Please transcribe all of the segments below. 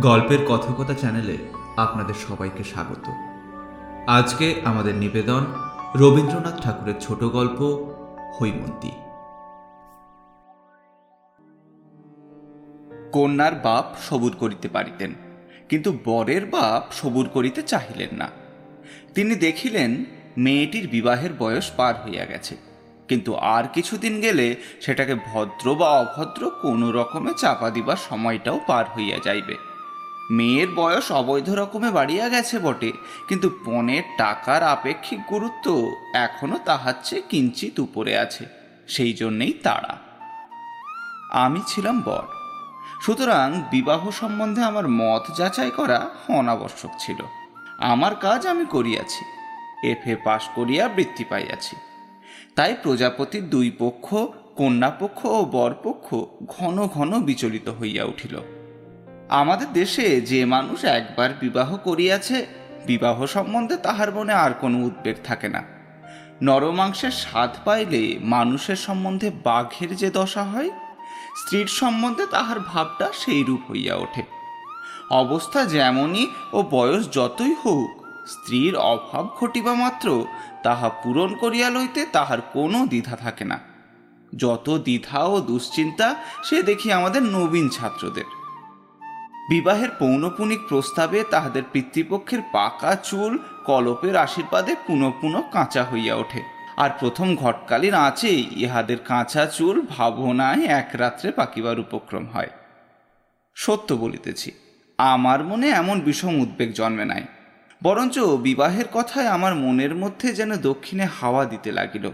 গল্পের কথকতা চ্যানেলে আপনাদের সবাইকে স্বাগত। আজকে আমাদের নিবেদন রবীন্দ্রনাথ ঠাকুরের ছোট গল্প, হৈমন্তী। কন্যার বাপ সবুর করিতে পারিতেন, কিন্তু বরের বাপ সবুর করিতে চাহিলেন না। তিনি দেখিলেন, মেয়েটির বিবাহের বয়স পার হইয়া গেছে, কিন্তু আর কিছুদিন গেলে সেটাকে ভদ্র বা অভদ্র কোনো রকমে চাপা দিবার সময়টাও পার হইয়া যাইবে। মেয়ের বয়স অবৈধ রকমে বাড়িয়া গেছে বটে, কিন্তু পণের টাকার আপেক্ষিক গুরুত্ব এখনও তাহার চেয়ে কিঞ্চিত উপরে আছে, সেই জন্যেই তাড়া। আমি ছিলাম বর। সুতরাং বিবাহ সম্বন্ধে আমার মত যাচাই করা অনাবশ্যক ছিল। আমার কাজ আমি করিয়াছি, এফ পাশ করিয়া বৃত্তি পাইয়াছি। তাই প্রজাপতির দুই পক্ষ, কন্যাপক্ষ ও বরপক্ষ ঘন ঘন বিচলিত হইয়া উঠিল। আমাদের দেশে যে মানুষ একবার বিবাহ করিয়াছে, বিবাহ সম্বন্ধে তাহার মনে আর কোনো উদ্বেগ থাকে না। নরমাংসের স্বাদ পাইলে মানুষের সম্বন্ধে বাঘের যে দশা হয়, স্ত্রীর সম্বন্ধে তাহার ভাবটা সেই রূপ হইয়া ওঠে। অবস্থা যেমনই ও বয়স যতই হোক, স্ত্রীর অভাব ঘটিবা মাত্র তাহা পূরণ করিয়া লইতে তাহার কোনো দ্বিধা থাকে না। যত দ্বিধা ও দুশ্চিন্তা, সে দেখি আমাদের নবীন ছাত্রদের। বিবাহের পৌনপুনিক প্রস্তাবে তাহাদের পিতৃপক্ষের পাকা চুল, কলপের আশীর্বাদে পুনঃ পুনঃ কাঁচা হইয়া ওঠে। আর প্রথম ঘটকালীন আছেই ইহাদের কাঁচা চুল ভাবনায় এক রাত্রে পাকিবার উপক্রম হয়। সত্য বলিতেছি, আমার মনে এমন বিষম উদ্বেগ জন্মে নাই। বরঞ্চ বিবাহের কথায় আমার মনের মধ্যে যেন দক্ষিণে হাওয়া দিতে লাগিল।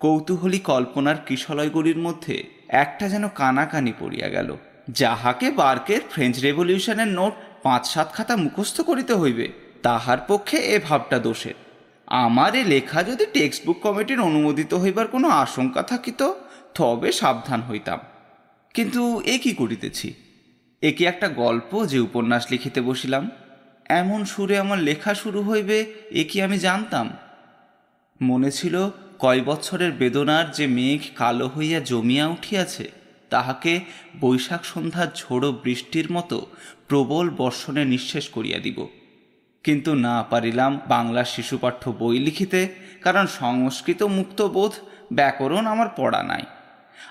কৌতূহলী কল্পনার কিশলয়গুলির মধ্যে একটা যেন কানাকানি পড়িয়া গেল। যাহাকে বার্কের ফ্রেঞ্চ রেভলিউশনের নোট পাঁচ সাত খাতা মুখস্থ করিতে হইবে, তাহার পক্ষে এ ভাবটা দোষের। আমার এ লেখা যদি টেক্সট বুক কমিটির অনুমোদিত হইবার কোনো আশঙ্কা থাকিত, তবে সাবধান হইতাম। কিন্তু এ কি করিতেছি? এ কি একটা গল্প যে উপন্যাস লিখিতে বসিলাম? এমন সুরে আমার লেখা শুরু হইবে, এ কি আমি জানতাম? মনে ছিল কয় বছরের বেদনার যে মেঘ কালো হইয়া জমিয়া উঠিয়াছে। তাহাকে বৈশাখ সন্ধ্যার ঝোড়ো বৃষ্টির মতো প্রবল বর্ষণে নিঃশেষ করিয়া দিব। কিন্তু না পারিলাম বাংলা শিশুপাঠ্য বই লিখিতে, কারণ সংস্কৃত মুক্ত বোধ ব্যাকরণ আমার পড়া নাই।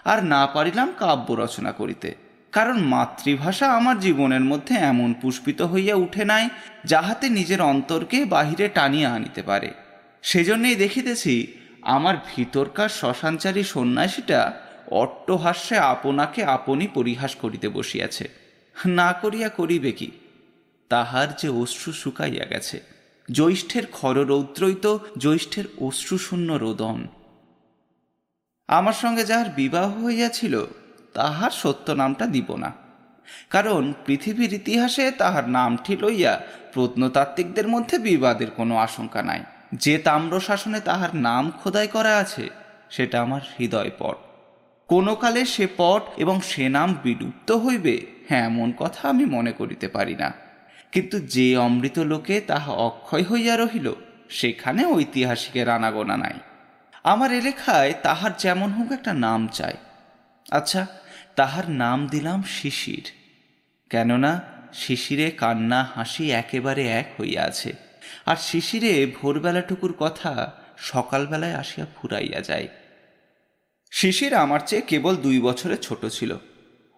আর না পারিলাম কাব্য রচনা করিতে, কারণ মাতৃভাষা আমার জীবনের মধ্যে এমন পুষ্পিত হইয়া উঠে নাই, যাহাতে নিজের অন্তরকে বাহিরে টানিয়া আনিতে পারে। সেজন্যই দেখিতেছি, আমার ভিতরকার শ্মশানচারী সন্ন্যাসীটা অট্টহাস্যে আপনাকে আপনি পরিহাস করিতে বসিয়াছে। না করিয়া করিবে কি? তাহার যে অশ্রু শুকাইয়া গেছে। জ্যৈষ্ঠের খররৌদ্রই তো জ্যৈষ্ঠের অশ্রুশূন্য রোদন। আমার সঙ্গে যাহার বিবাহ হইয়াছিল, তাহার সত্য নামটা দিব না। কারণ পৃথিবীর ইতিহাসে তাহার নামটি লইয়া প্রত্নতাত্ত্বিকদের মধ্যে বিবাদের কোনো আশঙ্কা নাই। যে তাম্র শাসনে তাহার নাম খোদাই করা আছে, সেটা আমার হৃদয় পট কোনো কালে সে পট এবং সে নাম বিলুপ্ত হইবে। হ্যাঁ এমন কথা আমি মনে করিতে পারি না। কিন্তু যে অমৃত লোকে তাহা অক্ষয় হইয়া রহিল, সেখানে ঐতিহাসিকের আনাগোনা নাই। আমার এলেখায় তাহার যেমন হোক একটা নাম চাই। আচ্ছা তাহার নাম দিলাম শিশির। কেননা শিশিরে কান্না হাসি একেবারে এক হইয়া আছে। আর শিশিরে ভোরবেলাটুকুর কথা সকালবেলায় আসিয়া ফুরাইয়া যায়। শিশির আমার চেয়ে কেবল দুই বছরের ছোট ছিল।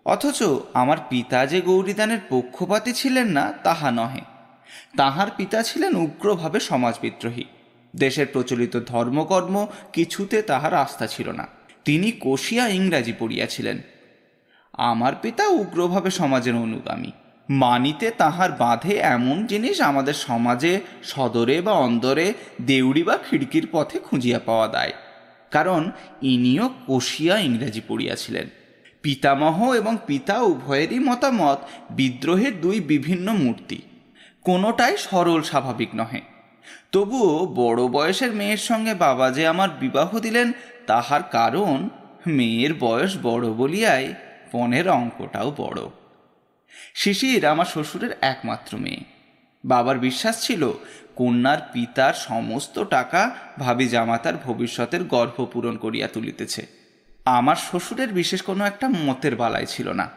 অথচ আমার পিতা যে গৌরীদানের পক্ষপাতী ছিলেন না, তাহা নহে। তাহার পিতা ছিলেন উগ্রভাবে সমাজবিদ্রোহী। দেশের প্রচলিত ধর্মকর্ম কিছুতে তাহার আস্থা ছিল না। তিনি কষিয়া ইংরাজি পড়িয়াছিলেন। আমার পিতা উগ্রভাবে সমাজের অনুগামী। মানিতে তাহার বাঁধে এমন জিনিস আমাদের সমাজে, সদরে বা অন্দরে, দেউড়ি বা খিড়কির পথে খুঁজিয়া পাওয়া দেয়। কারণ ইনিও কষিয়া ইংরাজি পড়িয়াছিলেন। পিতামহ এবং পিতা উভয়েরই মতামত বিদ্রোহের দুই বিভিন্ন মূর্তি। কোনোটাই সরল স্বাভাবিক নহে। তবুও বড় বয়সের মেয়ের সঙ্গে বাবা যে আমার বিবাহ দিলেন, তাহার কারণ মেয়ের বয়স বড় বলিয়ায় পণের অঙ্কটাও বড়। শিশির আমার শ্বশুরের একমাত্র মেয়ে। বাবার বিশ্বাস ছিল কন্যার পিতার সমস্ত টাকা ভাবি জামাতার ভবিষ্যতের গর্ভ পূরণ করিয়া তুলিতেছে। আমার শ্বশুরের বিশেষ কোনো একটা মতের বালাই ছিল না।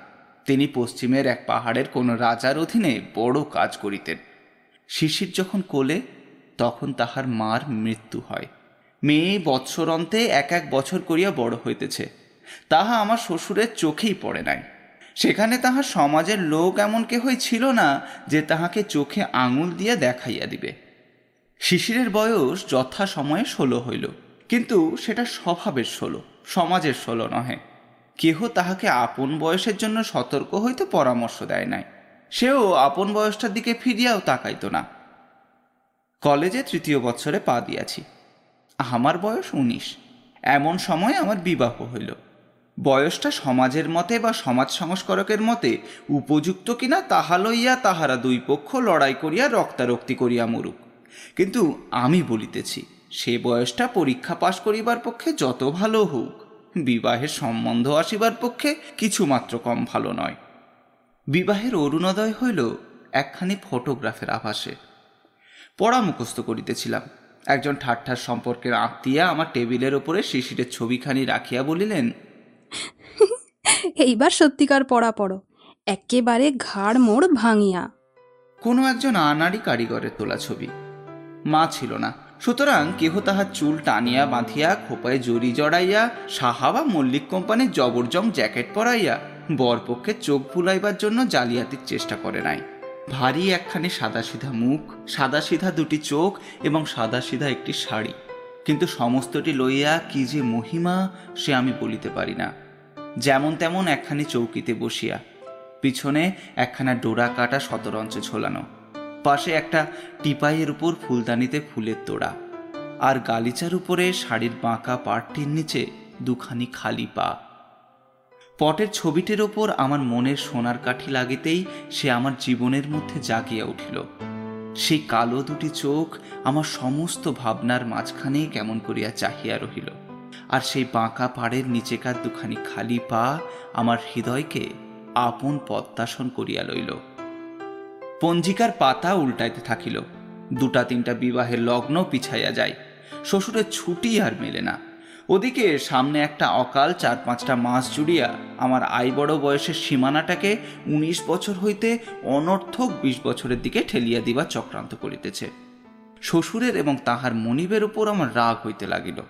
তিনি পশ্চিমের এক পাহাড়ের কোনো রাজার অধীনে বড় কাজ করিতেন। শিশির যখন কোলে, তখন তাহার মার মৃত্যু হয়। মেয়ে বৎসরন্তে এক এক বছর করিয়া বড় হইতেছে। তাহা আমার শ্বশুরের চোখেই পড়ে নাই। সেখানে তাহার সমাজের লোক এমন কেহই ছিল না যে তাহাকে চোখে আঙুল দিয়া দেখাইয়া দিবে। শিশিরের বয়স যথা সময়ে ষোলো হইল, কিন্তু সেটা স্বভাবের ষোলো, সমাজের ষোলো নহে। কেহ তাহাকে আপন বয়সের জন্য সতর্ক হইতে পরামর্শ দেয় নাই। সেও আপন বয়সটার দিকে ফিরিয়াও তাকাইত না। কলেজে তৃতীয় বৎসরে পা দিয়াছি। আমার বয়স উনিশ। এমন সময় আমার বিবাহ হইল। বয়সটা সমাজের মতে বা সমাজ সংস্কারকের মতে উপযুক্ত কিনা তাহা লইয়া তাহারা দুই পক্ষ লড়াই করিয়া রক্তারক্তি করিয়া মরুক। কিন্তু আমি বলিতেছি সে বয়সটা পরীক্ষা পাশ করিবার পক্ষে যত ভালো হোক বিবাহের সম্বন্ধ আসিবার পক্ষে কিছুমাত্র কম ভালো নয়। বিবাহের অরুণোদয় হইল একখানি ফটোগ্রাফের আভাসে। পড়া মুখস্থ করিতেছিলাম একজন ঠাট্টার সম্পর্কের আত্মীয়া আমার টেবিলের ওপরে শিশিরের ছবিখানি রাখিয়া বলিলেন এইবার সত্যিকার পড়া পড়ো একেবারে ঘাড় মোড় ভাঙিয়া। কোনো একজন আনাড়ি কারিগরের তোলা ছবি মা ছিল না। সুতরাং কেহ তাহার চুল টানিয়া বাঁধিয়া, খোপায় জড়ি জড়াইয়া, সাহা বা মল্লিক কোম্পানির জবরজং জ্যাকেট পরাইয়া, বরপক্ষে চোখ ভুলাইবার জন্য জালিয়াতির চেষ্টা করে নাই। ভারী একখানি সাদাসিধা মুখ, সাদাসিধা দুটি চোখ এবং সাদাসিধা একটি শাড়ি। কিন্তু সমস্তটি লইয়া কি যে মহিমা, সে আমি বলিতে পারি না। যেমন তেমন একখানি চৌকিতে বসিয়া, পিছনে একখানা ডোরা কাটা শতরঞ্চ ঝোলানো। পাশে একটা টিপাইয়ের উপর ফুলদানিতে ফুলের তোড়া, আর গালিচার উপরে শাড়ির বাঁকা পাটটির নিচে দুখানি খালি পা। পটের ছবিটির ওপর আমার মনের সোনার কাঠি লাগিতেই সে আমার জীবনের মধ্যে জাগিয়া উঠিল। সেই কালো দুটি চোখ আমার সমস্ত ভাবনার মাঝখানে কেমন করিয়া চাহিয়া রহিল, আর সেই বাঁকা পাড়ের নিচেকার দুখানি খালি পা আমার হৃদয়কে আপন পদ্মাসন করিয়া লইল। পঞ্জিকার পাতা উল্টাইতে থাকিল। দুটা তিনটা বিবাহের লগ্ন পিছাইয়া যায়। শ্বশুরের ছুটি আর মেলে না। ওদিকে সামনে একটা অকাল চার পাঁচটা মাস জুড়িয়া আমার আই বড় বয়সের সীমানাটাকে উনিশ বছর হইতে অনর্থক বিশ বছরের দিকে ঠেলিয়া দিবা চক্রান্ত করিতেছে। শ্বশুরের এবং তাহার মনিবের উপর আমার রাগ হইতে লাগিল।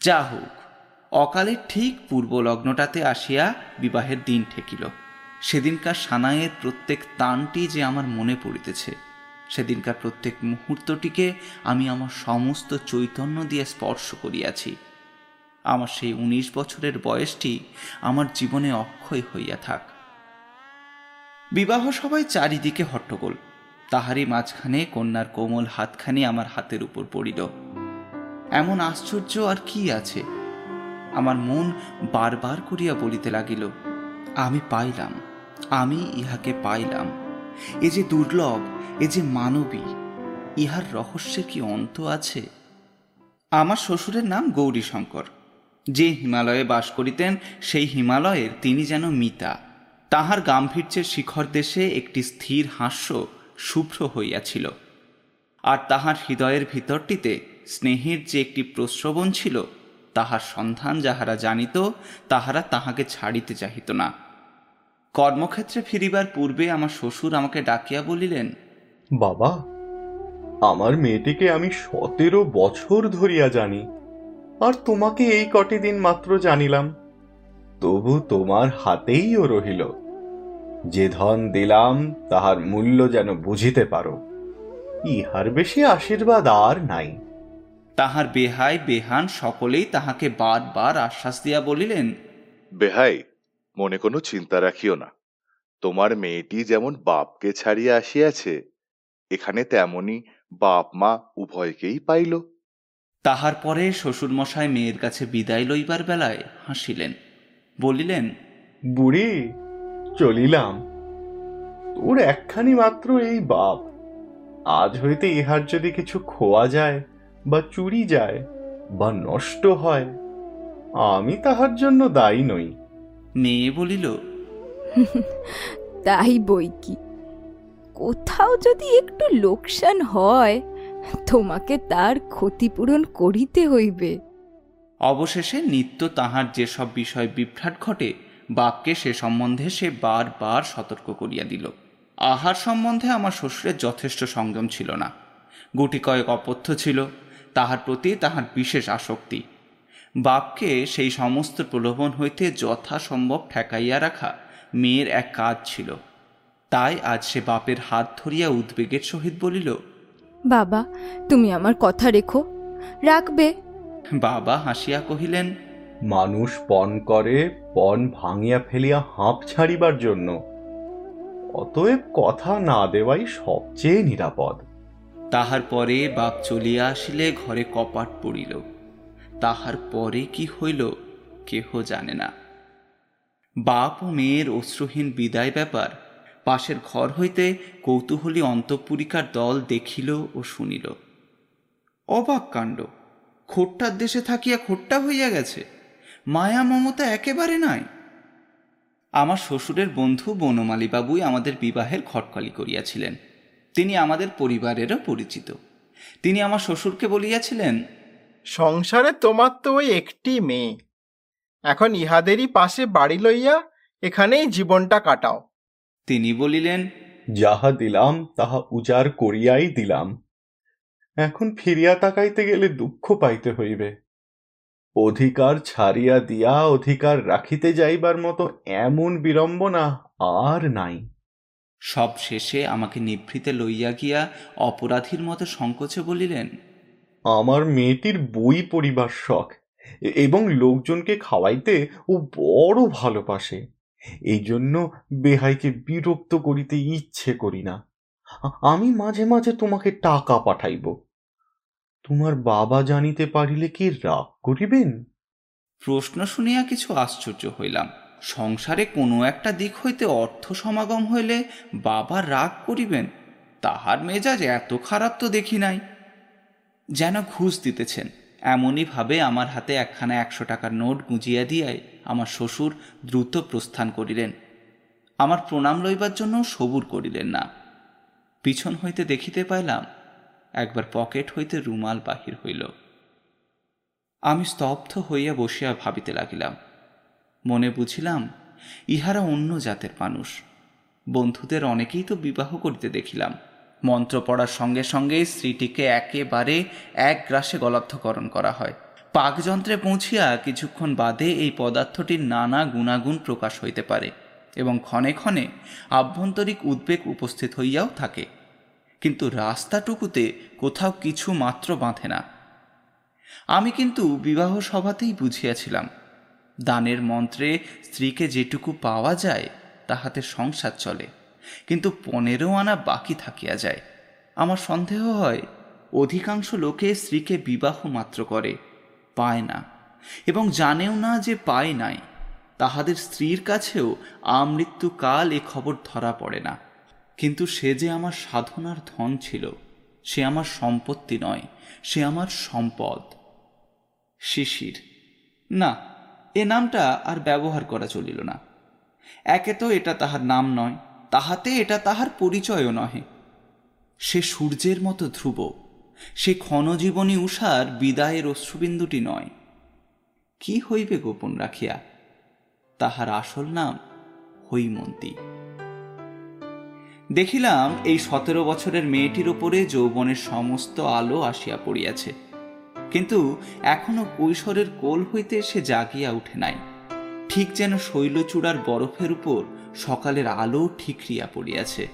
যা হোক অকালের ঠিক পূর্ব লগ্নটাতে আসিয়া বিবাহের দিন ঠেকিল। সেদিনকার সানাইয়ের প্রত্যেক তানটি যে আমার মনে পড়িতেছে, সেদিনকার প্রত্যেক মুহূর্তটিকে আমি আমার সমস্ত চৈতন্য দিয়ে স্পর্শ করিয়াছি। আমার সেই উনিশ বছরের বয়সটি আমার জীবনে অক্ষয় হইয়া থাক। বিবাহ সবাই চারিদিকে হট্টগোল। তাহারই মাঝখানে কন্যার কোমল হাতখানি আমার হাতের উপর পড়িল। এমন আশ্চর্য আর কি আছে? আমার মন বারবার করিয়া বলিতে লাগিল, আমি পাইলাম। আমি ইহাকে পাইলাম। এ যে দুর্লভ, এ যে মানবী, ইহার রহস্যের কি অন্ত আছে? আমার শ্বশুরের নাম গৌরীশঙ্কর। যে হিমালয়ে বাস করিতেন, সেই হিমালয়ের তিনি যেন মিতা। তাহার গাম্ভীর্যের শিখর দেশে একটি স্থির হাস্য শুভ্র হইয়াছিল। আর তাহার হৃদয়ের ভিতরটিতে স্নেহের যে একটি প্রশ্রবণ ছিল, তাহার সন্ধান যাহারা জানিত, তাহারা তাহাকে ছাড়িতে চাহিত না। কর্মক্ষেত্রে ফিরিবার পূর্বে আমার শ্বশুর আমাকে ডাকিয়া বলিলেন বাবা আমার মেয়েটিকে আমি সতেরো বছর ধরিয়া জানি আর তোমাকে এই কটি দিন মাত্র জানিলাম। তবু তোমার হাতেই ও রহিল। যে ধন দিলাম তাহার মূল্য যেন বুঝিতে পারো। ইহার বেশি আশীর্বাদ আর নাই। তাহার বেহাই বেহান সকলেই তাহাকে বারবার আশ্বাস দিয়া বলিলেন বেহাই মনে কোনো চিন্তা রাখিও না। তোমার মেয়েটি যেমন বাপকে ছাড়িয়া আসিয়াছে এখানে তেমনি বাপ মা উভয়কেই পাইল। তাহার পরে শ্বশুরমশাই মেয়ের কাছে বিদায় লইবার বেলায় হাসিলেন বলিলেন বুড়ি চলিলাম। তোর একখানি মাত্র এই বাপ। আজ হইতে ইহার যদি কিছু খোয়া যায় বা চুরি যায় বা নষ্ট হয় আমি তাহার জন্য দায়ী নই। মেয়ে বলিল তাই বই কি? কোথাও যদি একটু লোকসান হয় তোমাকে তার ক্ষতিপূরণ করিতে হইবে। অবশেষে নিত্য তাহার যেসব বিষয় বিভ্রাট ঘটে বাপকে সে সম্বন্ধে সে বারবার সতর্ক করিয়া দিল। আহার সম্বন্ধে আমার শ্বশুরের যথেষ্ট সংযম ছিল না। গুটি কয়েক অপথ্য ছিল তাহার প্রতি তাহার বিশেষ আসক্তি। বাপকে সেই সমস্ত প্রলোভন হইতে যথাসম্ভব ঠেকাইয়া রাখা মেয়ের এক কাজ ছিল। তাই আজ সে বাপের হাত ধরিয়া উদ্বেগের সহিত বলিল বাবা তুমি আমার কথা রেখো রাখবে। বাবা হাসিয়া কহিলেন মানুষ পণ করে পণ ভাঙিয়া ফেলিয়া হাঁপ ছাড়িবার জন্য। অতএব কথা না দেওয়াই সবচেয়ে নিরাপদ। তাহার পরে বাপ চলিয়া আসিলে ঘরে কপাট পড়িল। তাহার পরে কি হইল কেহ জানে না। বাপ ও মেয়ের অশ্রুহীন বিদায় ব্যাপার পাশের ঘর হইতে কৌতূহলী অন্তঃপুরিকার দল দেখিল ও শুনিল। অবাক কাণ্ড, খোট্টার দেশে থাকিয়া খোট্টা হইয়া গেছে, মায়া মমতা একেবারে নাই। আমার শ্বশুরের বন্ধু বনমালীবাবুই আমাদের বিবাহের খটকালি করিয়াছিলেন, তিনি আমাদের পরিবারেরও পরিচিত। তিনি আমার শ্বশুরকে বলিয়াছিলেন সংসারে তোমার তো ওই একটি মেয়ে। এখন ইহাদেরই পাশে বাড়ি লইয়া এখানেই জীবনটা কাটাও। তিনি বলিলেন যাহা দিলাম তাহা উজাড় করিয়াই দিলাম। এখন ফিরিয়া তাকাইতে গেলে দুঃখ পাইতে হইবে। অধিকার ছাড়িয়া দিয়া অধিকার রাখিতে যাইবার মতো এমন বিড়ম্বনা আর নাই। সব শেষে আমাকে নিভৃতে লইয়া গিয়া অপরাধীর মতো সংকোচে বলিলেন আমার মেয়েটির বই পড়িবার শখ এবং লোকজনকে খাওয়াইতে ও বড় ভালোবাসে। এই জন্য বেহাইকে বিরক্ত করিতে ইচ্ছে করি না। আমি মাঝে মাঝে তোমাকে টাকা পাঠাইব। তোমার বাবা জানিতে পারিলে কি রাগ করিবেন? প্রশ্ন শুনিয়া কিছু আশ্চর্য হইলাম। সংসারে কোনো একটা দিক হইতে অর্থ সমাগম হইলে বাবা রাগ করিবেন? তাহার মেজাজ এত খারাপ তো দেখি নাই। যেন ঘুষ দিতেছেন। এমনই ভাবে আমার হাতে একখানা একশো টাকার নোট গুঁজিয়া দিয়াই আমার শ্বশুর দ্রুত প্রস্থান করিলেন। আমার প্রণাম লইবার জন্য সবুর করিলেন না। পিছন হইতে দেখিতে পাইলাম, একবার পকেট হইতে রুমাল বাহির হইল। আমি স্তব্ধ হইয়া বসিয়া ভাবিতে লাগিলাম। মনে বুঝিলাম, ইহারা অন্য জাতের মানুষ। বন্ধুদের অনেকেই তো বিবাহ করিতে দেখিলাম। মন্ত্র পড়ার সঙ্গে সঙ্গে স্ত্রীটিকে একেবারে এক গ্রাসে গলার্ধকরণ করা হয়। পাকযন্ত্রে পৌঁছিয়া কিছুক্ষণ বাদে এই পদার্থটির নানা গুণাগুণ প্রকাশ হইতে পারে এবং ক্ষণে ক্ষণে আভ্যন্তরিক উদ্বেগ উপস্থিত হইয়াও থাকে। কিন্তু রাস্তাটুকুতে কোথাও কিছু মাত্র বাঁধে না। আমি কিন্তু বিবাহ সভাতেই বুঝিয়াছিলাম, দানের মন্ত্রে স্ত্রীকে যেটুকু পাওয়া যায়, তাহাতে সংসার চলে। কিন্তু পনেরো আনা বাকি থাকিয়া যায়। আমার সন্দেহ হয়, অধিকাংশ লোকে স্ত্রীকে বিবাহ মাত্র করে, পায় না। এবং জানেও না যে পায় নাই। তাহাদের স্ত্রীর কাছেও আমৃত্যুকাল এ খবর ধরা পড়ে না। কিন্তু সে যে আমার সাধনার ধন ছিল, সে আমার সম্পত্তি নয়, সে আমার সম্পদ। শিশির, না, এ নামটা আর ব্যবহার করা চলিল না। একে তো এটা তাহার নাম নয়। তাহাতে এটা তাহার পরিচয়ও নহে। সে সূর্যের মতো ধ্রুব, সে ক্ষণজীবনী উষার বিদায়ের অশ্রুবিন্দুটি নয়। কি হইবে গোপন রাখিয়া? তাহার আসল নাম হৈমন্তী। দেখিলাম এই সতেরো বছরের মেয়েটির উপরে যৌবনের সমস্ত আলো আসিয়া পড়িয়াছে। কিন্তু এখনও কৈশোরের কোল হইতে সে জাগিয়া উঠে নাই। ঠিক যেন শৈলচূড়ার বরফের উপর সকালের আলো ঠিকরিয়া পড়িয়াছে,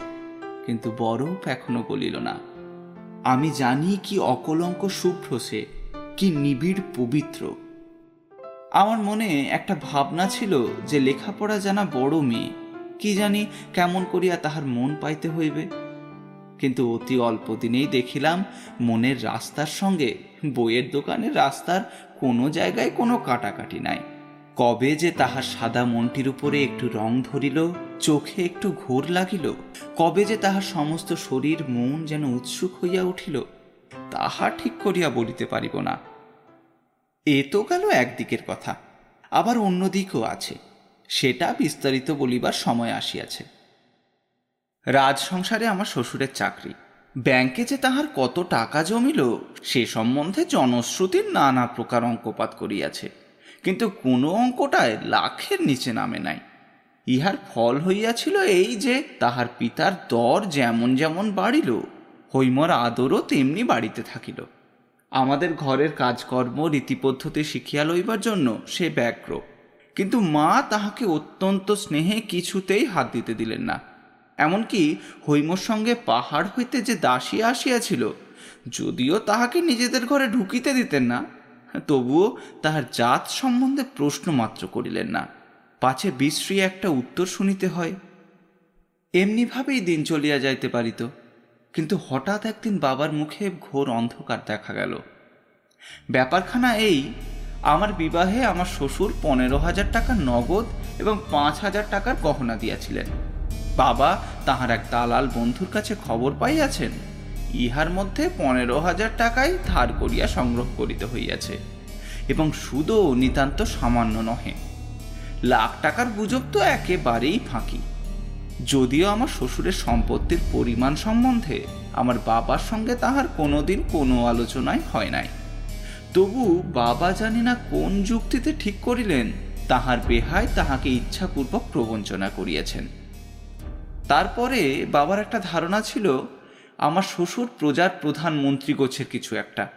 কিন্তু বরফ এখনও গলিল না। আমি জানি কি অকলঙ্ক শুভ্র সে, কি নিবিড় পবিত্র। আমার মনে একটা ভাবনা ছিল যে লেখাপড়া জানা বড় মেয়ে, কি জানি কেমন করিয়া তাহার মন পাইতে হইবে। কিন্তু অতি অল্প দিনেই দেখিলাম মনের রাস্তার সঙ্গে বইয়ের দোকানের রাস্তার কোনো জায়গায় কোনো কাটাকাটি নাই। কবে যে তাহার সাদা মনটির উপরে একটু রং ধরিল, চোখে একটু ঘোর লাগিল, কবে যে তাহার সমস্ত শরীর মন যেন উৎসুক হইয়া উঠিল, তাহা ঠিক করিয়া বলিতে পারিব না। এ তো গেল একদিকের কথা, আবার অন্য দিকও আছে, সেটা বিস্তারিত বলিবার সময় আসিয়াছে। রাজ সংসারে আমার শ্বশুরের চাকরি, ব্যাংকে যে তাহার কত টাকা জমিল, সে সম্বন্ধে জনশ্রুতির নানা প্রকার অঙ্কপাত করিয়াছে। কিন্তু কোনো অঙ্কটায় লাখের নিচে নামে নাই। ইহার ফল হইয়াছিল এই যে, তাহার পিতার দর যেমন যেমন বাড়িল, হৈমর আদরও তেমনি বাড়িতে থাকিল। আমাদের ঘরের কাজকর্ম রীতিপদ্ধতি শিখিয়া লইবার জন্য সে ব্যগ্র। কিন্তু মা তাহাকে অত্যন্ত স্নেহে কিছুতেই হাত দিতে দিলেন না। এমনকি হৈমর সঙ্গে পাহাড় হইতে যে দাসী আসিয়াছিল, যদিও তাহাকে নিজেদের ঘরে ঢুকিতে দিতেন না। তবুও তাহার জাত সম্বন্ধে প্রশ্ন মাত্র করিলেন না। পাছে বিশ্রী একটা উত্তর শুনিতে হয়, এমনিভাবেই দিন চলিয়া যাইতে পারিত, কিন্তু হঠাৎ একদিন বাবার মুখে ঘোর অন্ধকার দেখা গেল। ব্যাপারখানা এই, আমার বিবাহে আমার শ্বশুর পনেরো হাজার টাকা নগদ এবং পাঁচ হাজার টাকার গহনা দিয়াছিলেন। বাবা তাহার এক দালাল বন্ধুর কাছে খবর পাইয়াছেন ইহার মধ্যে পনেরো হাজার টাকাই ধার করিয়া সংগ্রহ করিতে হইয়াছে, এবং সুদও নিতান্ত সামান্য নহে। লাখ টাকার গুজব তো একেবারেই ফাঁকি। যদিও আমার শ্বশুরের সম্পত্তির পরিমাণ সম্বন্ধে আমার বাবার সঙ্গে তাহার কোনোদিন কোনো আলোচনাই হয় নাই। তবু বাবা জানি না কোন যুক্তিতে ঠিক করিলেন, তাহার বেহায় তাহাকে ইচ্ছাপূর্বক প্রবঞ্চনা করিয়াছেন। তারপরে বাবার একটা ধারণা ছিল আমার শ্বশুর প্রজার প্রধানমন্ত্রী গোছের কিছু একটা।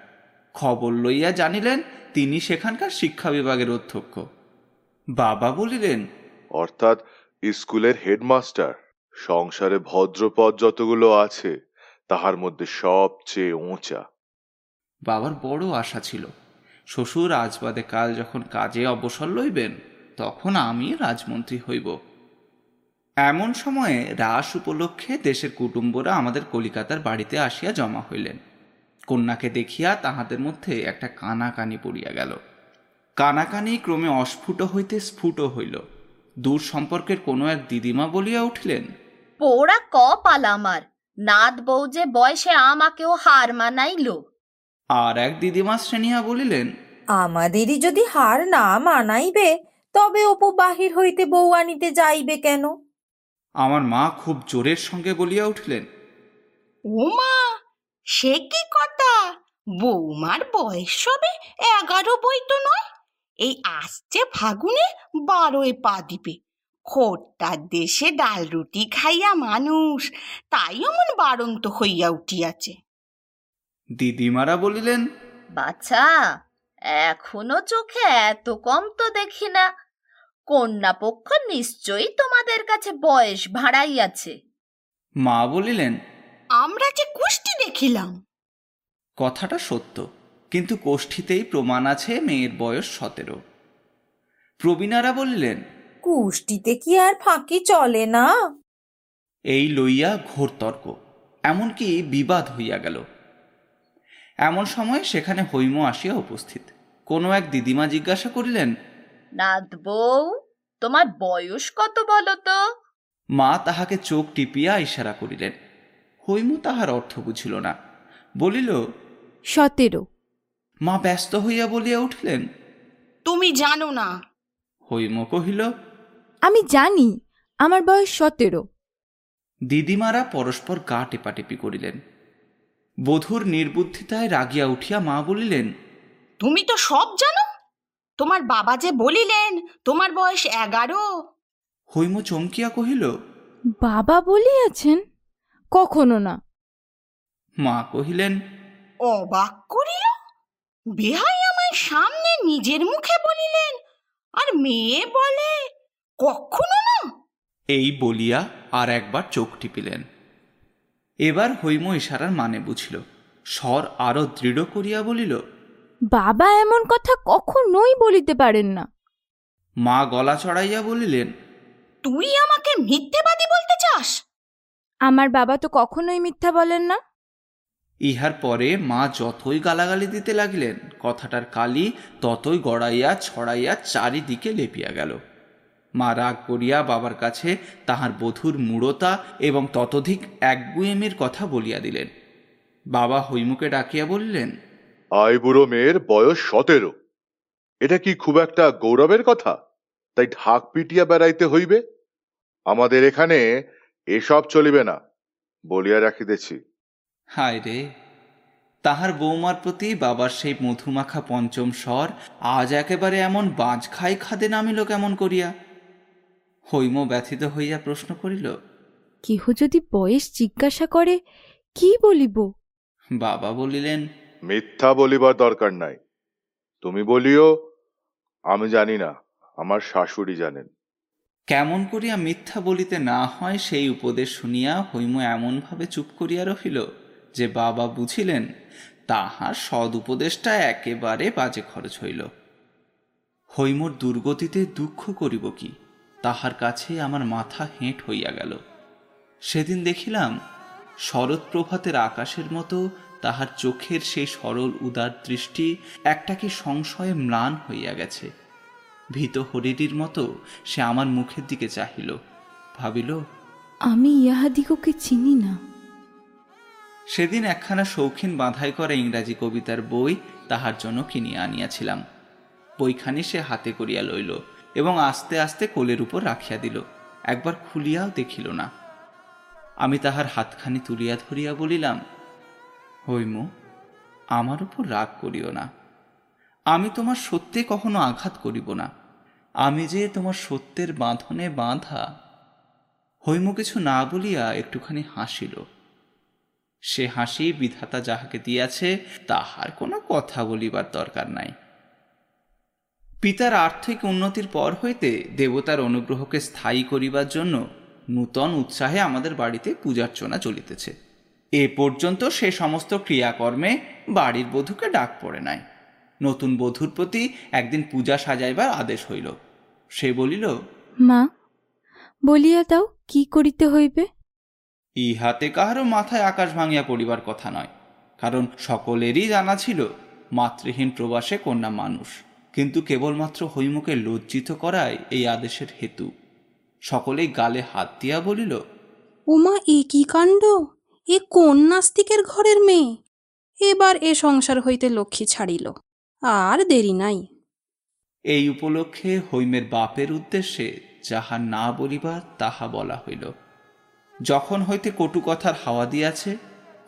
খবর লইয়া জানিলেন তিনি সেখানকার শিক্ষা বিভাগের অধ্যক্ষ। বাবা বলিলেন অর্থাৎ স্কুলের হেডমাস্টার সংসারে ভদ্রপদ যতগুলো আছে তাহার মধ্যে সবচেয়ে উঁচা। বাবার বড় আশা ছিল শ্বশুর আজ বাদে কাল যখন কাজে অবসর লইবেন তখন আমি রাজমন্ত্রী হইব। এমন সময়ে রাস উপলক্ষে দেশের কুটুম্বরা আমাদের কলিকাতার বাড়িতে আসিয়া জমা হইলেন। কন্যাকে দেখিয়া তাহাদের মধ্যে একটা কানাকানি পড়িয়া গেল। কানাকানি ক্রমে অস্ফুট হইতে স্ফুট হইল। দূর সম্পর্কের কোনো এক দিদিমা বলিয়া উঠিলেন পোড়া কপাল আমার নাত বউ যে বয়সে আমাকেও হার মানাইল। আর এক দিদিমা শ্রেণিয়া বলিলেন আমাদেরই যদি হার না মানাইবে তবে অপু বাহির হইতে বউ আনিতে যাইবে কেন? আমার মা খুব জোরের সঙ্গে বলিয়া উঠিলেন ওমা সে কি কথা? বৌমার বয়স সবে এগারো বই তো নয়। এই আসছে ফাগুনে বারোয় পা দিবে। খোট্টার দেশে ডাল রুটি খাইয়া মানুষ তাই অমন বারন্ত হইয়া উঠিয়াছে। দিদিমারা বলিলেন বাচ্চা এখনও চোখে এত কম তো দেখি না। কন্যা পক্ষ নিশ্চয়ই তোমাদের কাছে বয়স ভাড়াইয়াছে মা বলিলেন আমরা যে কুষ্টি দেখিলাম। কথাটা সত্য কিন্তু কোষ্ঠীতেই প্রমাণ আছে মেয়ের বয়স সতেরো। প্রবীণারা বলিলেন কুষ্টিতে কি আর ফাঁকি চলে না? এই লইয়া ঘোর তর্ক এমনকি বিবাদ হইয়া গেল। এমন সময় সেখানে হৈম আসিয়া উপস্থিত। কোনো এক দিদিমা জিজ্ঞাসা করিলেন নাত বউ তোমার বয়স কত বলো তো মা তাহাকে চোখ টিপিয়া ইশারা করিলেন। হৈম তাহার অর্থ বুঝিল না। বলিল সতেরো। মা ব্যস্ত হইয়া বলিয়া উঠিলেন। তুমি জানো না। হৈম কহিল আমি জানি আমার বয়স সতেরো। দিদিমারা পরস্পর গা টেপাটেপি করিলেন। বধূর নির্বুদ্ধিতায় রাগিয়া উঠিয়া মা বলিলেন তুমি তো সব জানো। তোমার বাবা যে বলিলেন তোমার বয়স এগারো। হৈম চমকিয়া কহিল বাবা বলিয়াছেন? কখনো না। মা কহিলেন অবাক করিল? বেহাই আমার সামনে নিজের মুখে বলিলেন আর মেয়ে বলে কখনো না। এই বলিয়া আর একবার চোখ টিপিলেন। এবার হৈম ইশারার মানে বুঝিল স্বর আরও দৃঢ় করিয়া বলিল বাবা এমন কথা কখনোই বলিতে পারেন না। মা গলা ছড়াইয়া বলিলেন তুই আমাকে মিথ্যেবাদী বলতে চাস? আমার বাবা তো কখনোই মিথ্যা বলেন না। ইহার পরে মা যতই গালাগালি দিতে লাগিলেন কথাটার কালি ততই গড়াইয়া ছড়াইয়া চারিদিকে লেপিয়া গেল। মা রাগ করিয়া বাবার কাছে তাহার বধূর মূঢ়তা এবং ততোধিক একগুয়েমির কথা বলিয়া দিলেন। বাবা হৈমুকে ডাকিয়া বললেন আই বুড়ো মেয়ের বয়স সতেরো। এটা কি খুব একটা গৌরবের কথা? তাই ঢাক পিটিয়া বেড়াইতে হইবে? আমাদের এখানে এসব চলিবে না বলিয়া রাখিতেছি। হায় রে তাহার বৌমার প্রতি বাবার সেই মধুমাখা পঞ্চম স্বর আজ একেবারে এমন বাঁচ খাই খাদে নামিল কেমন করিয়া? হৈম ব্যথিত হইয়া প্রশ্ন করিল কেহ যদি বয়স জিজ্ঞাসা করে কি বলিব? বাবা বলিলেন মিথ্যা বলিবার দরকার নাই। তুমি বলিও, আমি জানি না, আমার শাশুড়ি জানেন। কেমন করিয়া মিথ্যা বলিতে না হয়, সেই উপদেশ শুনিয়া হৈম এমনভাবে চুপ করিয়া রহিল যে বাবা বুঝিলেন, তাহার সদ উপদেশটা একেবারে বাজে খরচ হইল। হৈমর দুর্গতিতে দুঃখ করিব কি, তাহার কাছে আমার মাথা হেঁট হইয়া গেল। সেদিন দেখিলাম শরৎ প্রভাতের আকাশের মতো তাহার চোখের সেই সরল উদার দৃষ্টি একটা কি সংশয়ে ম্লান হইয়া গেছে। ভীত হরিটির মতো সে আমার মুখের দিকে চাহিল ভাবিল আমি ইহাদিগকে চিনি না। সেদিন একখানা শৌখিন বাঁধাই করা ইংরাজি কবিতার বই তাহার জন্য কিনিয়া আনিয়াছিলাম। বইখানি সে হাতে করিয়া লইল এবং আস্তে আস্তে কোলের উপর রাখিয়া দিল একবার খুলিয়াও দেখিল না। আমি তাহার হাতখানি তুলিয়া ধরিয়া বলিলাম হৈমু, আমার উপর রাগ করিও না। আমি তোমার সত্যে কখনো আঘাত করিব না। আমি যে তোমার সত্যের বাঁধনে বাঁধা। হৈমু কিছু না বলিয়া একটুখানি হাসিল। সে হাসি বিধাতা যাহাকে দিয়াছে, তাহার কোনো কথা বলিবার দরকার নাই। পিতার আর্থিক উন্নতির পর হইতে দেবতার অনুগ্রহকে স্থায়ী করিবার জন্য নূতন উৎসাহে আমাদের বাড়িতে পূজার্চনা চলিতেছে। এ পর্যন্ত সে সমস্ত ক্রিয়াকর্মে বাড়ির বধূকে ডাক পড়ে নাই। নতুন বধূর প্রতি একদিন পূজা সাজাইবার আদেশ হইল। সে বলিল মা বলিয়া দাও কি করিতে হইবে? ইহাতে কাহারও মাথায় আকাশ ভাঙিয়া পড়িবার কথা নয় কারণ সকলেরই জানা ছিল মাতৃহীন প্রবাসে কন্যা মানুষ। কিন্তু কেবলমাত্র হৈমুকে লজ্জিত করাই এই আদেশের হেতু। সকলেই গালে হাত দিয়া বলিল উমা এ কি কাণ্ড? এ কোন নাস্তিকের ঘরের মেয়ে? এবার এ সংসার হইতে লক্ষ্মী ছাড়িল, আর দেরি নাই। এই উপলক্ষে হৈমের বাপের উদ্দেশ্যে যাহা না বলিবার তাহা বলা হইল। যখন হইতে কটু কথার হাওয়া দিয়াছে,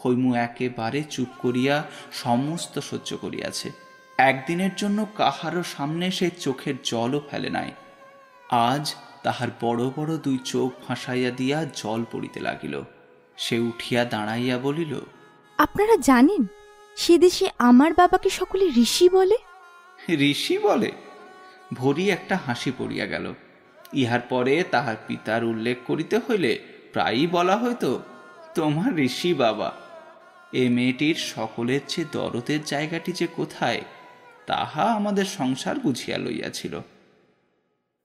হৈমু একেবারে চুপ করিয়া সমস্ত সহ্য করিয়াছে। একদিনের জন্য কাহারও সামনে সে চোখের জলও ফেলে নাই। আজ তাহার বড় বড় দুই চোখ ফাঁসাইয়া দিয়া জল পড়িতে লাগিল। সে উঠিয়া দাঁড়াইয়া বলিল আপনারা জানেন সে দেশে আমার বাবাকে সকলে ঋষি বলে? ঋষি বলে? ভরি একটা হাসি পড়িয়া গেল। ইহার পরে তাহার পিতার উল্লেখ করিতে হইলে প্রায়ই বলা হইতো তোমার ঋষি বাবা এ মেয়েটির সকলের চেয়ে দরদের জায়গাটি যে কোথায় তাহা আমাদের সংসার বুঝিয়া লইয়াছিল।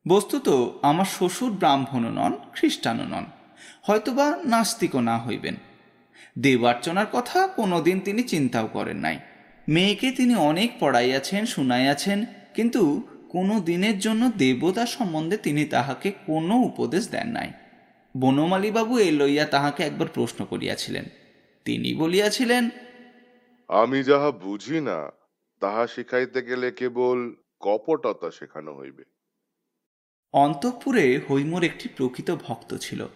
বস্তুত আমার শ্বশুর ব্রাহ্মণও নন খ্রিস্টানও নন। হয়তোবা নাস্তিকও না হইবেন। দেবার্চনার কথা কোনোদিন তিনি চিন্তাও করেন নাই। মেয়েকে তিনি অনেক পড়াইয়াছেন শুনাইয়াছেন কিন্তু কোনো দিনের জন্য দেবতা সম্বন্ধে তিনি তাহাকে কোনো উপদেশ দেন নাই। বনমালীবাবু এ লইয়া তাহাকে একবার প্রশ্ন করিয়াছিলেন। তিনি বলিয়াছিলেন আমি যাহা বুঝি না তাহা শিখাইতে গেলে কেবল কপটতা শেখানো হইবে। অন্তঃপুরে হৈমর একটি প্রকৃত ভক্ত ছিল।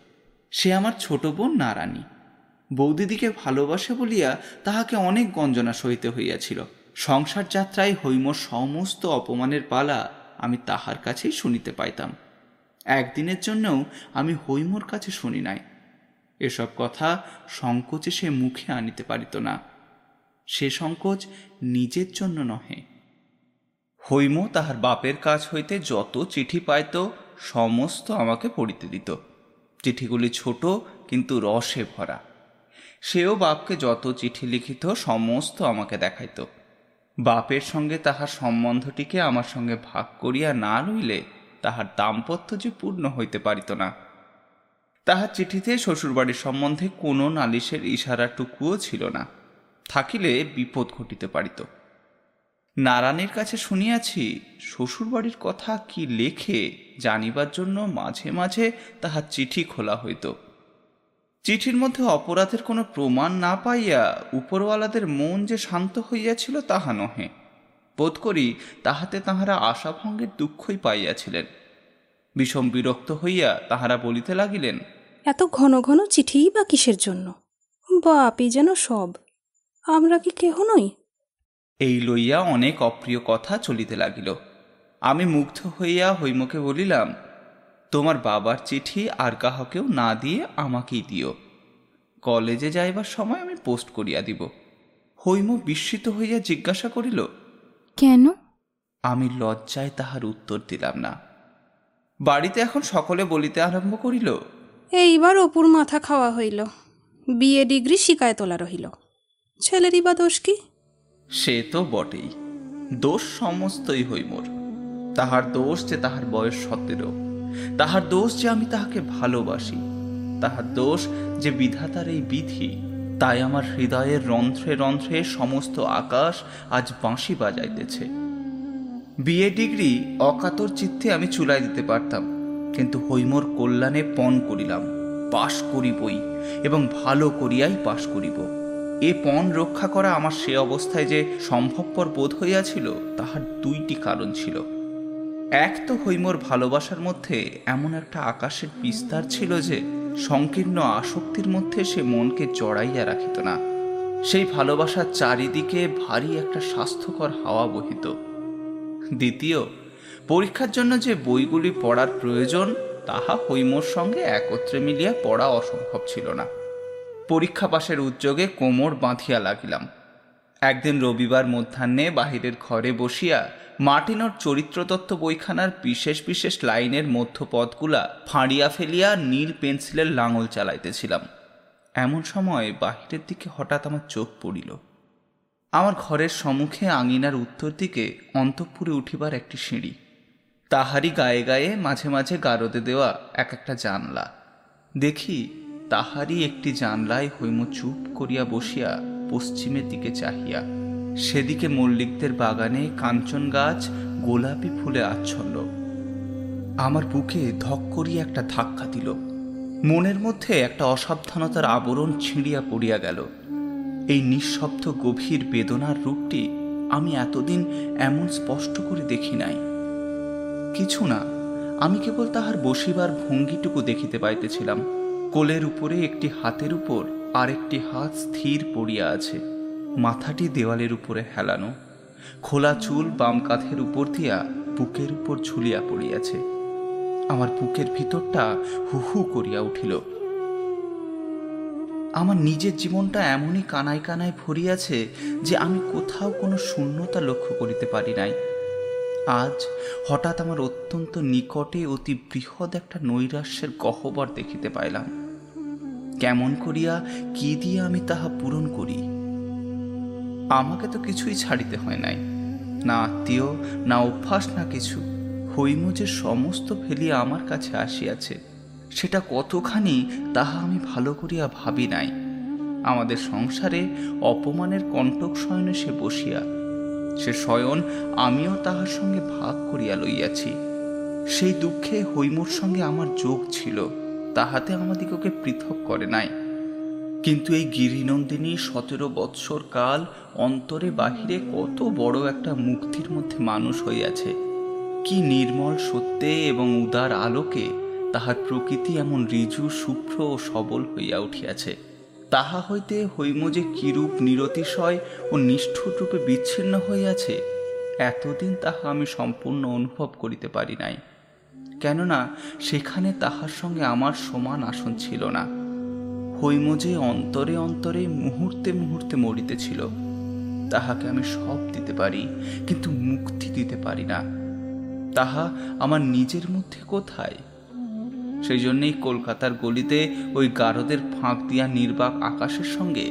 সে আমার ছোট বোন নারানী। বৌদিদিকে ভালোবাসে বলিয়া তাহাকে অনেক গঞ্জনা সহিতে হইয়াছিল। সংসার যাত্রায় হৈমর সমস্ত অপমানের পালা আমি তাহার কাছেই শুনিতে পাইতাম। একদিনের জন্যও আমি হৈমর কাছে শুনি নাই। এসব কথা সংকোচে সে মুখে আনিতে পারিত না। সে সংকোচ নিজের জন্য নহে। হৈম তাহার বাপের কাছ হইতে যত চিঠি পাইত, সমস্ত আমাকে পড়িতে দিত। চিঠিগুলি ছোট, কিন্তু রসে ভরা। সেও বাপকে যত চিঠি লিখিত, সমস্ত আমাকে দেখাইত। বাপের সঙ্গে তাহার সম্বন্ধটিকে আমার সঙ্গে ভাগ করিয়া না লইলে তাহার দাম্পত্য যে পূর্ণ হইতে পারিত না। তাহার চিঠিতে শ্বশুরবাড়ির সম্বন্ধে কোনো নালিশের ইশারাটুকুও ছিল না। থাকিলে বিপদ ঘটিতে পারিত। নারায়ণের কাছে শুনিয়াছি, শ্বশুরবাড়ির কথা কি লেখে? জানিবার জন্য মাঝে মাঝে তাহার চিঠি খোলা হইত। চিঠির মধ্যে অপরাধের কোনো প্রমাণ না পাইয়া উপরওয়ালাদের মন যে শান্ত হইয়াছিল তাহা নহে। বোধ করি তাহাতে তাহারা আশাভঙ্গের দুঃখই পাইয়াছিলেন। বিষম বিরক্ত হইয়া তাহারা বলিতে লাগিলেন এত ঘন ঘন চিঠিই বা কিসের জন্য? বাপই যেন সব। আমরা কি কেহ নই? এই লইয়া অনেক অপ্রিয় কথা চলিতে লাগিল। আমি মুগ্ধ হইয়া হৈমকে বলিলাম তোমার বাবার চিঠি আর কাহাকেও না দিয়ে আমাকেই দিও। কলেজে যাইবার সময় আমি পোস্ট করিয়া দিব। হৈম বিস্মিত হইয়া জিজ্ঞাসা করিল কেন? আমি লজ্জায় তাহার উত্তর দিলাম না। বাড়িতে এখন সকলে বলিতে আরম্ভ করিল এইবার অপুর মাথা খাওয়া হইল। বিএ ডিগ্রি শিকায় তোলা রহিল। ছেলেরই বা দোষ কি? সে তো বটেই। দোষ সমস্তই হৈমর। তাহার দোষ যে তাহার বয়স সতেরো। তাহার দোষ যে আমি তাহাকে ভালোবাসি। তাহার দোষ যে বিধাতার এই বিধি। তাই আমার হৃদয়ের রন্ধ্রে রন্ধ্রে সমস্ত আকাশ আজ বাঁশি বাজাইতেছে। বিএ ডিগ্রি অকাতর চিত্তে আমি চুলাই দিতে পারতাম, কিন্তু হৈমর কল্যাণে পণ করিলাম, পাশ করিবই এবং ভালো করিয়াই পাশ করিব। এ পণ রক্ষা করা আমার সে অবস্থায় যে সম্ভবপর বোধ হইয়াছিল, তাহার দুইটি কারণ ছিল। এক তো হৈমর ভালোবাসার মধ্যে এমন একটা আকাশের বিস্তার ছিল যে সংকীর্ণ আসক্তির মধ্যে সে মনকে জড়াইয়া রাখিত না। সেই ভালোবাসার চারিদিকে ভারী একটা স্বাস্থ্যকর হাওয়া বহিত। দ্বিতীয়, পরীক্ষার জন্য যে বইগুলি পড়ার প্রয়োজন, তাহা হৈমর সঙ্গে একত্রে মিলিয়া পড়া অসম্ভব ছিল না। পরীক্ষা পাশের উদ্যোগে কোমর বাঁধিয়া লাগিলাম। একদিন রবিবার মধ্যাহ্নে বাহিরের ঘরে বসিয়া মার্টিনোর চরিত্রতত্ত্ব বইখানার বিশেষ বিশেষ লাইনের মধ্যপদগুলা ফাঁড়িয়া ফেলিয়া নীল পেন্সিলের লাঙল চালাইতেছিলাম। এমন সময় বাহিরের দিকে হঠাৎ আমার চোখ পড়িল। আমার ঘরের সম্মুখে আঙিনার উত্তর দিকে অন্তঃপুরে উঠিবার একটি সিঁড়ি। তাহারই গায়ে গায়ে মাঝে মাঝে গারদে দেওয়া এক একটা জানলা। দেখি তাহারই একটি জানলায় হৈম চুপ করিয়া বসিয়া পশ্চিমের দিকে চাহিয়া। সেদিকে মল্লিকদের বাগানে কাঞ্চন গাছ, গোলাপি ফুলে আচ্ছন্ন। আমার বুকে ধক করিয়া একটা ধাক্কা দিল। মনের মধ্যে একটা অসাবধানতার আবরণ ছিঁড়িয়া পড়িয়া গেল। এই নিঃশব্দ গভীর বেদনার রূপটি আমি এতদিন এমন স্পষ্ট করে দেখি নাই। কিছু না, আমি কেবল তাহার বসিবার ভঙ্গিটুকু দেখিতে পাইতেছিলাম। কোলের উপরে একটি হাতের উপর আরেকটি হাত স্থির পড়িয়া আছে। মাথাটি দেওয়ালের উপরে হেলানো। খোলা চুল বাম কাঁধের উপর দিয়া বুকের উপর ঝুলিয়া পড়িয়াছে। আমার বুকের ভিতরটা হু হু করিয়া উঠিল। আমার নিজের জীবনটা এমনই কানায় কানায় ভরিয়াছে যে আমি কোথাও কোনো শূন্যতা লক্ষ্য করিতে পারি নাই। আজ হঠাৎ আমার অত্যন্ত নিকটে অতি বৃহৎ একটা নৈরাশ্যের গহ্বর দেখিতে পাইলাম। কেমন করিয়া কি দিয়ে আমি তাহা পূরণ করি? আমাকে তো কিছুই ছাড়িতে হয় নাই। না আত্মীয়, না অভ্যাস, না কিছু। হৈম যে সমস্ত ফেলিয়া আমার কাছে আসিয়াছে, সেটা কতখানি তাহা আমি ভালো করিয়া ভাবি নাই। আমাদের সংসারে অপমানের কণ্টক শয়নে সে বসিয়া, সে শয়ন আমিও তাহার সঙ্গে ভাগ করিয়া লইয়াছি। সেই দুঃখে হৈমুর সঙ্গে আমার যোগ ছিল। তাহাতে আমাদিগকে পৃথক করে নাই। কিন্তু এই গিরিনন্দিনী সতেরো বৎসর কাল অন্তরে বাহিরে কত বড় একটা মুক্তির মধ্যে মানুষ হইয়াছে। কি নির্মল সত্যে এবং উদার আলোকে তাহার প্রকৃতি এমন ঋজু শুভ্র ও সবল হইয়া উঠিয়াছে। তাহা হইতে হৈম যে কিরূপ নিরতিশয় ও নিষ্ঠুর রূপে বিচ্ছিন্ন হইয়াছে, এতদিন তাহা আমি সম্পূর্ণ অনুভব করিতে পারি নাই। কেননা সেখানে তাহার সঙ্গে আমার সমান আসন ছিল না। হৈম যে অন্তরে অন্তরে মুহূর্তে মুহূর্তে মরিতেছিল। তাহাকে আমি সব দিতে পারি, কিন্তু মুক্তি দিতে পারি না। তাহা আমার নিজের মধ্যে কোথায়? সেই জন্যেই কলকাতার গলিতে ওই গারদের ফাঁক দিয়া নির্বাক আকাশের সঙ্গে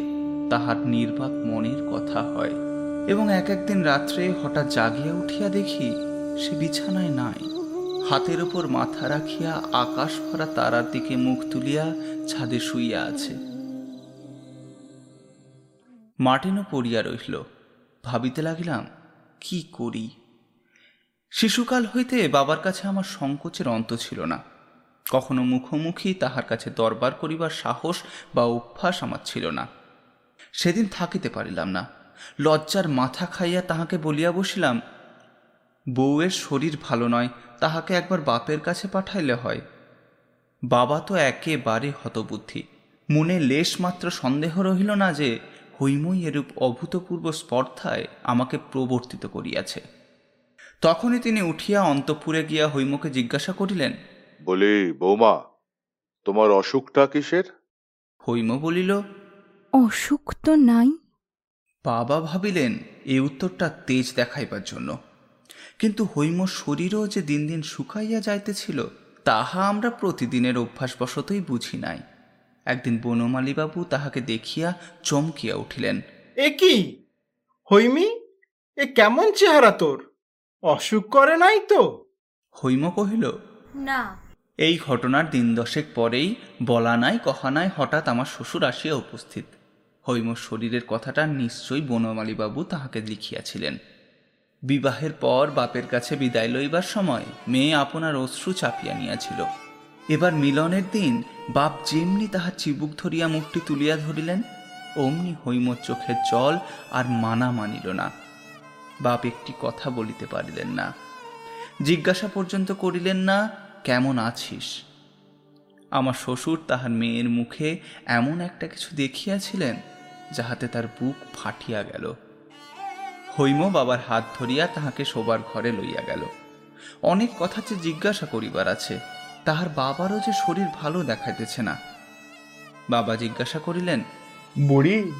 তাহার নির্বাক মনের কথা হয়। এবং এক একদিন রাত্রে হঠাৎ জাগিয়া উঠিয়া দেখি সে বিছানায় নাই। হাতের ওপর মাথা রাখিয়া আকাশ ভরা তারার দিকে মুখ তুলিয়া ছাদে শুইয়া আছে। মার্টিনও পড়িয়া রহিল। ভাবিতে লাগিলাম, কি করি? শিশুকাল হইতে বাবার কাছে আমার সংকোচের অন্ত ছিল না। কখনো মুখোমুখি তাহার কাছে দরবার করিবার সাহস বা অভ্যাস আমার ছিল না। সেদিন থাকিতে পারিলাম না। লজ্জার মাথা খাইয়া তাহাকে বলিয়া বসিলাম বউয়ের শরীর ভালো নয় তাহাকে একবার বাপের কাছে পাঠাইলে হয়। বাবা তো একেবারে হতবুদ্ধি। মনে লেশ মাত্র সন্দেহ রহিল না যে হৈমই এরূপ অভূতপূর্ব স্পর্ধায় আমাকে প্রবর্তিত করিয়াছে। তখনই তিনি উঠিয়া অন্তপুরে গিয়া হৈমকে জিজ্ঞাসা করিলেন বলি বৌমা তোমার অসুখটা কিসের? হৈম বলিল অসুখ তো নাই। বাবা ভাবিলেন এই উত্তরটা তেজ দেখাইবার জন্য। কিন্তু হৈম শরীরও যে দিন দিন শুকাইয়া যাইতেছিল তাহা আমরা প্রতিদিনের অভ্যাসবশতই বুঝি নাই। একদিন বনমালীবাবু তাহাকে দেখিয়া চমকিয়া উঠিলেন। এ কি? হৈমি এ কেমন চেহারা তোর? অসুখ করে নাই তো? হৈম কহিল না। এই ঘটনার দিন দশেক পরেই বলা নাই কহা নাই হঠাৎ আমার শ্বশুর আসিয়া উপস্থিত। হৈম শরীরের কথাটা নিশ্চয়ই বনমালীবাবু তাহাকে লিখিয়াছিলেন। বিবাহের পর বাপের কাছে বিদায় লইবার সময় মেয়ে আপনার অশ্রু চাপিয়া নিয়াছিল। এবার মিলনের দিন বাপ যেমনি তাহার চিবুক ধরিয়া মুখটি তুলিয়া ধরিলেন, অমনি হৈমর চোখের জল আর মানা মানিল না। বাপ একটি কথা বলিতে পারিলেন না। জিজ্ঞাসা পর্যন্ত করিলেন না, কেমন আছিস? আমার শ্বশুর তাহার মেয়ের মুখে এমন একটা কিছু দেখিয়াছিলেন, যাহাতে তার বুক ফাটিয়া গেল। হৈম বাবার হাত ধরিয়া তাহাকে শোবার ঘরে লইয়া গেল। অনেক কথা যে জিজ্ঞাসা করিবার আছে তাহার বাবারও যে শরীর ভালো দেখাইতেছে না। বাবা জিজ্ঞাসা করিলেন বুড়ি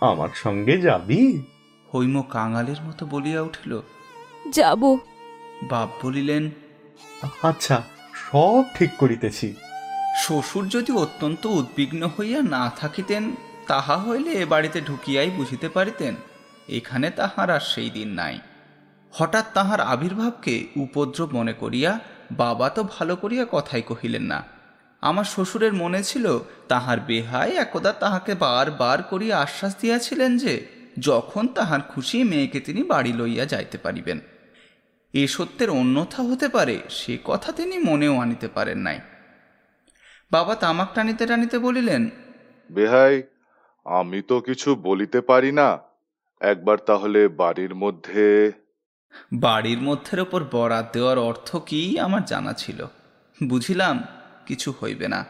আমার সঙ্গে যাবি? হৈম কাঙালের মতো বলিয়া উঠিল যাব। বাপ বলিলেন আচ্ছা সব ঠিক করিতেছি। শ্বশুর যদি অত্যন্ত উদ্বিগ্ন হইয়া না থাকিতেন তাহা হইলে এ বাড়িতে ঢুকিয়াই বুঝিতে পারিতেন। এখানে তাহার আর সেই দিন নাই। হঠাৎ তাহার আবির্ভাবকে উপদ্রব মনে করিয়া, বাবা তো ভালো করিয়া কথাই কহিলেন না। আমার শ্বশুরের মনে ছিল তাহার বেহাই একদা তাহাকে বার বার করিয়া আশ্বাস দিয়াছিলেন যে, যখন তাহার খুশি মেয়েকে তিনি বাড়ি লইয়া যাইতে পারিবেন। এ সত্যের অন্যথা হতে পারে, সে কথা তিনি মনেও আনিতে পারেন নাই। বাবা তামাক টানিতে টানিতে বলিলেন বেহাই আমি তো কিছু বলিতে পারি না। একবার তাহলে বাড়ির মধ্যে। বাড়ির মধ্যের ওপর বরাত দেওয়ার অর্থ কি আমার জানা ছিল। বুঝিলাম কিছু হইবে না।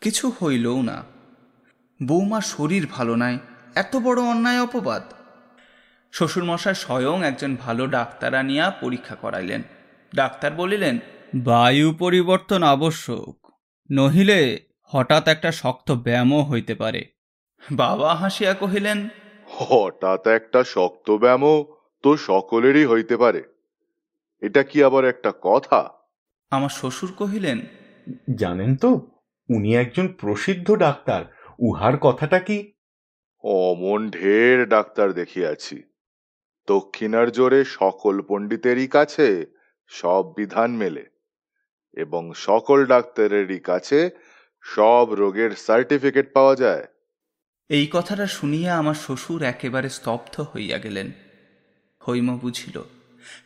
কিছু হইলও না। বৌমার শরীর ভালো নাই এত বড় অন্যায় অপবাদ। শ্বশুরমশাই স্বয়ং একজন ভালো ডাক্তার আনিয়া পরীক্ষা করাইলেন। ডাক্তার বলিলেন বায়ু পরিবর্তন আবশ্যক নহিলে হঠাৎ একটা শক্ত ব্যায়ামও হইতে পারে। বাবা হাসিয়া কহিলেন হঠাৎ একটা শক্ত ব্যায়ামও তো সকলেরই হইতে পারে। এটা কি আবার একটা কথা? আমার শ্বশুর কহিলেন জানেন তো উনি একজন প্রসিদ্ধ ডাক্তার উহার কথাটা কি? অমন ঢের ডাক্তার দেখিয়াছি। দক্ষিণার জোরে সকল পণ্ডিতেরই কাছে সব বিধান মেলে এবং সকল ডাক্তারেরই কাছে সব রোগের সার্টিফিকেট পাওয়া যায়। এই কথাটা শুনিয়া আমার শ্বশুর একেবারে স্তব্ধ হইয়া গেলেন। হৈম বুঝিল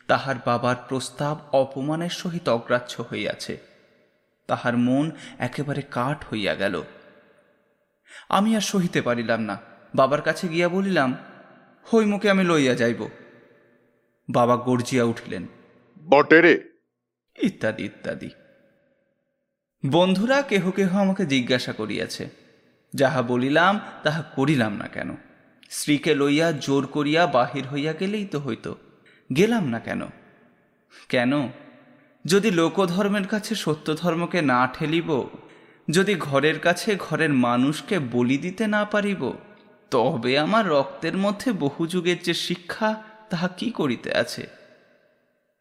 তাহার বাবার প্রস্তাব অপমানের সহিত অগ্রাহ্য হইয়াছে। তাহার মন একেবারে কাঠ হইয়া গেল। আমি আর সহিতে পারিলাম না। বাবার কাছে গিয়া বলিলাম হৈমকে আমি লইয়া যাইব। বাবা গর্জিয়া উঠিলেন বটেরে ইত্যাদি ইত্যাদি। বন্ধুরা কেহ কেহ আমাকে জিজ্ঞাসা করিয়াছে। যাহা বলিলাম, তাহা করিলাম না কেন? স্ত্রীকে লইয়া জোর করিয়া বাহির হইয়া গেলেই তো হইত। গেলাম না কেন? কেন? যদি লোকধর্মের কাছে সত্য ধর্মকে না ঠেলিব, যদি ঘরের কাছে ঘরের মানুষকে বলি দিতে না পারিব, তবে আমার রক্তের মধ্যে বহু যুগের যে শিক্ষা, তাহা কি করিতে আছে?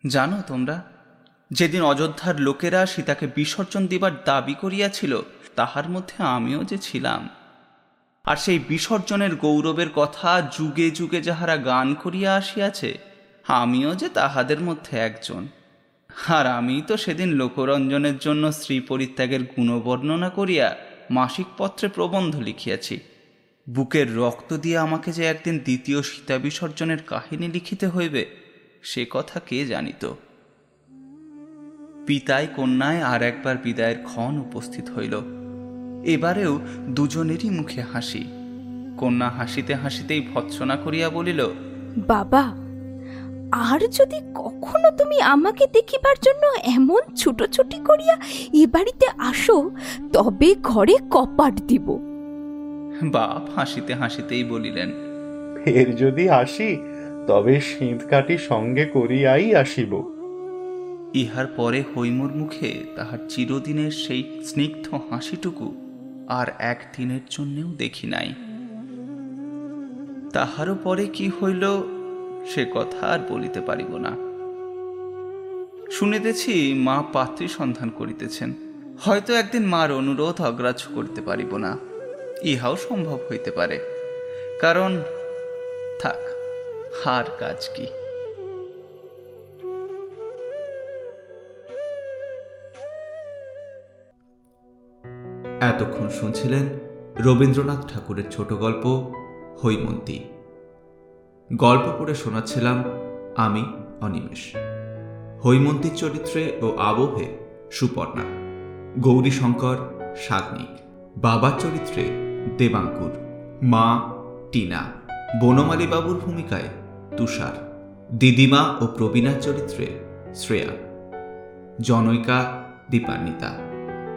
জানো তোমরা? যেদিন অযোধ্যার লোকেরা সীতাকে বিসর্জন দিবার দাবি করিয়াছিল, তাহার মধ্যে আমিও যে ছিলাম। আর সেই বিসর্জনের গৌরবের কথা যুগে যুগে যাহারা গান করিয়া আসিয়াছে, আমিও যে তাহাদের মধ্যে একজন। আর আমি তো সেদিন লোকরঞ্জনের জন্য স্ত্রী পরিত্যাগের গুণবর্ণনা করিয়া মাসিক পত্রে প্রবন্ধ লিখিয়াছি। বুকের রক্ত দিয়ে আমাকে যে একদিন দ্বিতীয় সীতা বিসর্জনের কাহিনী লিখিতে হইবে, সে কথা কে জানিত? পিতায় কন্যায় আর একবার বিদায়ের ক্ষণ উপস্থিত হইল। এবারেও দুজনেরই মুখে হাসি। কন্যা হাসিতে হাসিতেই ভৎসনা করিয়া বলিল বাবা আর যদি কখনো তুমি আমাকে দেখিবার জন্য এমন ছুটোছুটি করিয়া এ বাড়িতে আসো তবে ঘরে কপাট দিব। বাপ হাসিতে হাসিতেই বলিলেন ফের যদি আসি তবে শীত কাটি সঙ্গে করিয়াই আসিব। ইহার পরে হৈমর মুখে তাহার চিরদিনের সেই স্নিগ্ধ হাসিটুকু আর একদিনের জন্যেও দেখি নাই। তাহারও পরে কি হইল সে কথা আর বলিতে পারিব না। শুনিতেছি মা পাত্রী সন্ধান করিতেছেন। হয়তো একদিন মার অনুরোধ অগ্রাহ্য করিতে পারিব না। ইহাও সম্ভব হইতে পারে। কারণ, থাক, হার কাজ কি? এতক্ষণ শুনছিলেন রবীন্দ্রনাথ ঠাকুরের ছোট গল্প, হৈমন্তী। গল্প পড়ে শোনাচ্ছিলাম আমি, অনিমেষ। হৈমন্তীর চরিত্রে ও আবহে সুপর্ণা, গৌরীশঙ্কর সাগ্নিক, বাবার চরিত্রে দেবাঙ্কুর, মা টিনা বনমালী বাবুর ভূমিকায় তুষার, দিদিমা ও প্রবীণার চরিত্রে শ্রেয়া, জনৈকা দীপান্বিতা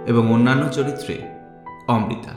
এবং অন্যান্য চরিত্রে অমৃতা